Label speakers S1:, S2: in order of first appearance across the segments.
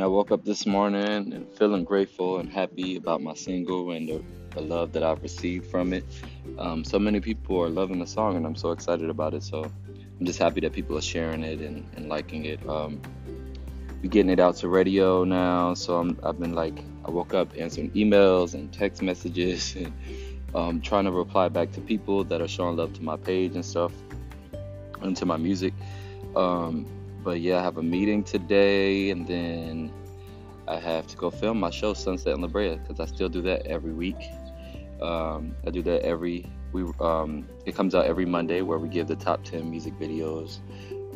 S1: man. I woke up this morning and feeling grateful and happy about my single and the, the love that I've received from it. Um, so many people are loving the song, and I'm so excited about it. So I'm just happy that people are sharing it and, and liking it. Um, we're getting it out to radio now, so I'm, I've been like, I woke up answering emails and text messages and um, trying to reply back to people that are showing love to my page and stuff and to my music. Um, but yeah, I have a meeting today, and then I have to go film my show Sunset in La Brea because I still do that every week. Um, I do that every we um, it comes out every Monday where we give the top 10 music videos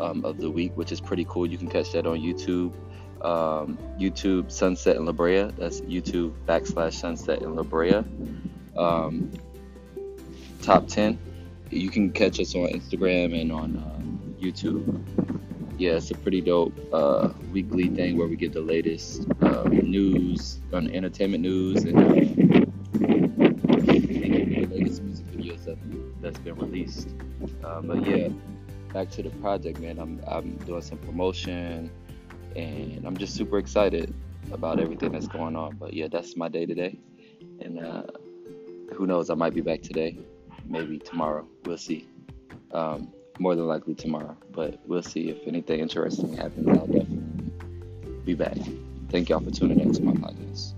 S1: um, of the week, which is pretty cool. You can catch that on YouTube. Um, YouTube Sunset in La Brea. That's YouTube backslash Sunset in La Brea. Um, top 10. You can catch us on Instagram and on uh, YouTube. Yeah, it's a pretty dope uh, weekly thing where we get the latest uh, news on entertainment news and uh, the latest music videos that, that's been released. Um, but yeah, back to the project, man. I'm I'm doing some promotion, and I'm just super excited about everything that's going on. But yeah, that's my day today, and uh, who knows? I might be back today, maybe tomorrow. We'll see. Um, more than likely tomorrow, but we'll see if anything interesting happens. I'll definitely be back. Thank y'all for tuning in to my podcast.